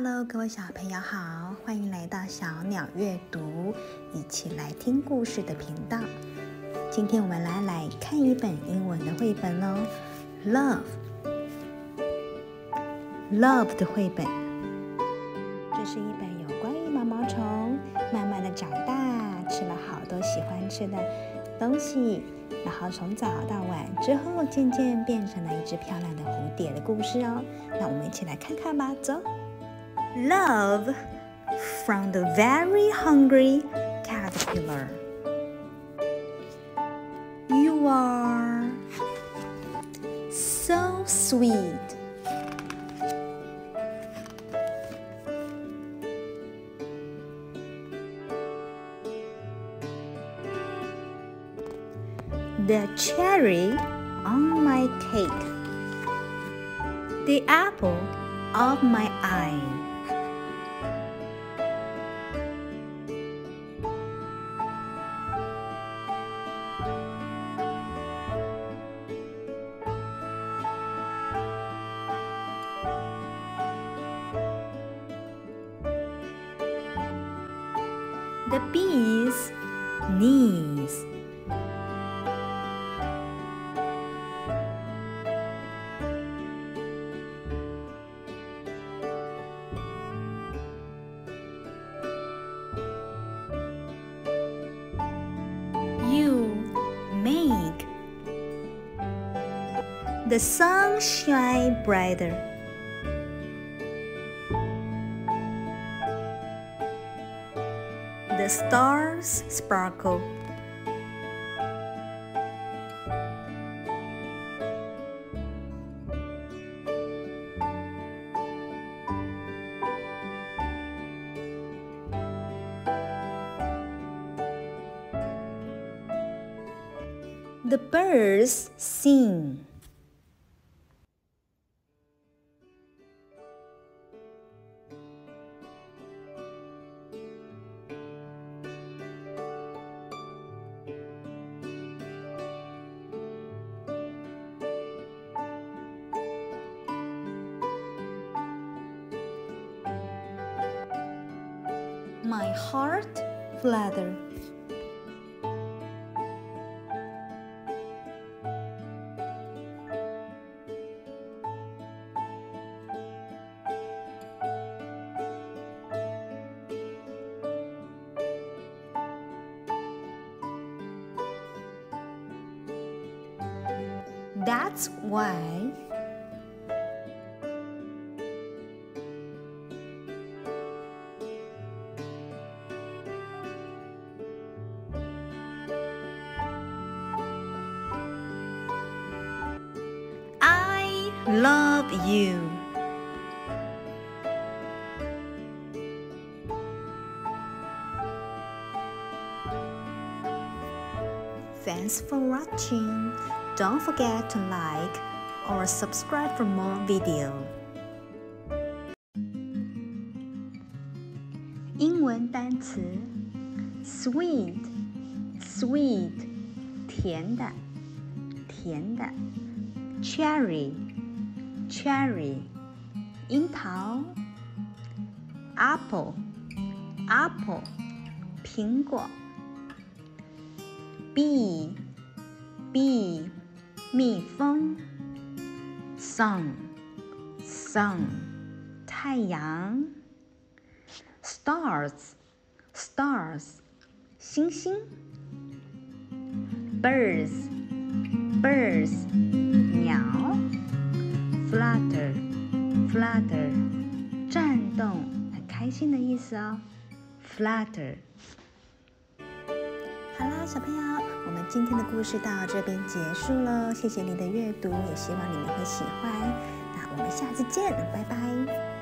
Hello，各位小朋友好，欢迎来到小鸟阅读，一起来听故事的频道。今天我们来来看一本英文的绘本哦，Love，Love 的绘本。这是一本有关于毛毛虫慢慢的长大，吃了好多喜欢吃的东西，然后从早到晚之后，渐渐变成了一只漂亮的蝴蝶的故事哦。那我们一起来看看吧，走。Love from the very hungry caterpillar. You are so sweet. The cherry on my cake. The apple of my eye. The bee's knees. You make the sun shine brighter. The stars sparkle. The birds sing. My heart flutter. That's why love you. Thanks for watching. Don't forget to like or subscribe for more video. 英文单词：sweet, sweet，甜的，甜的；cherry, cherry，樱桃；apple, apple，苹果；bee, bee。蜜蜂，sun，sun，太阳，stars，stars，星星，birds，birds，鸟 ，flutter，flutter，转动，很开心的意思哦，flutter。好啦，小朋友，我们今天的故事到这边结束了。谢谢你的阅读，也希望你们会喜欢。那我们下次见，拜拜。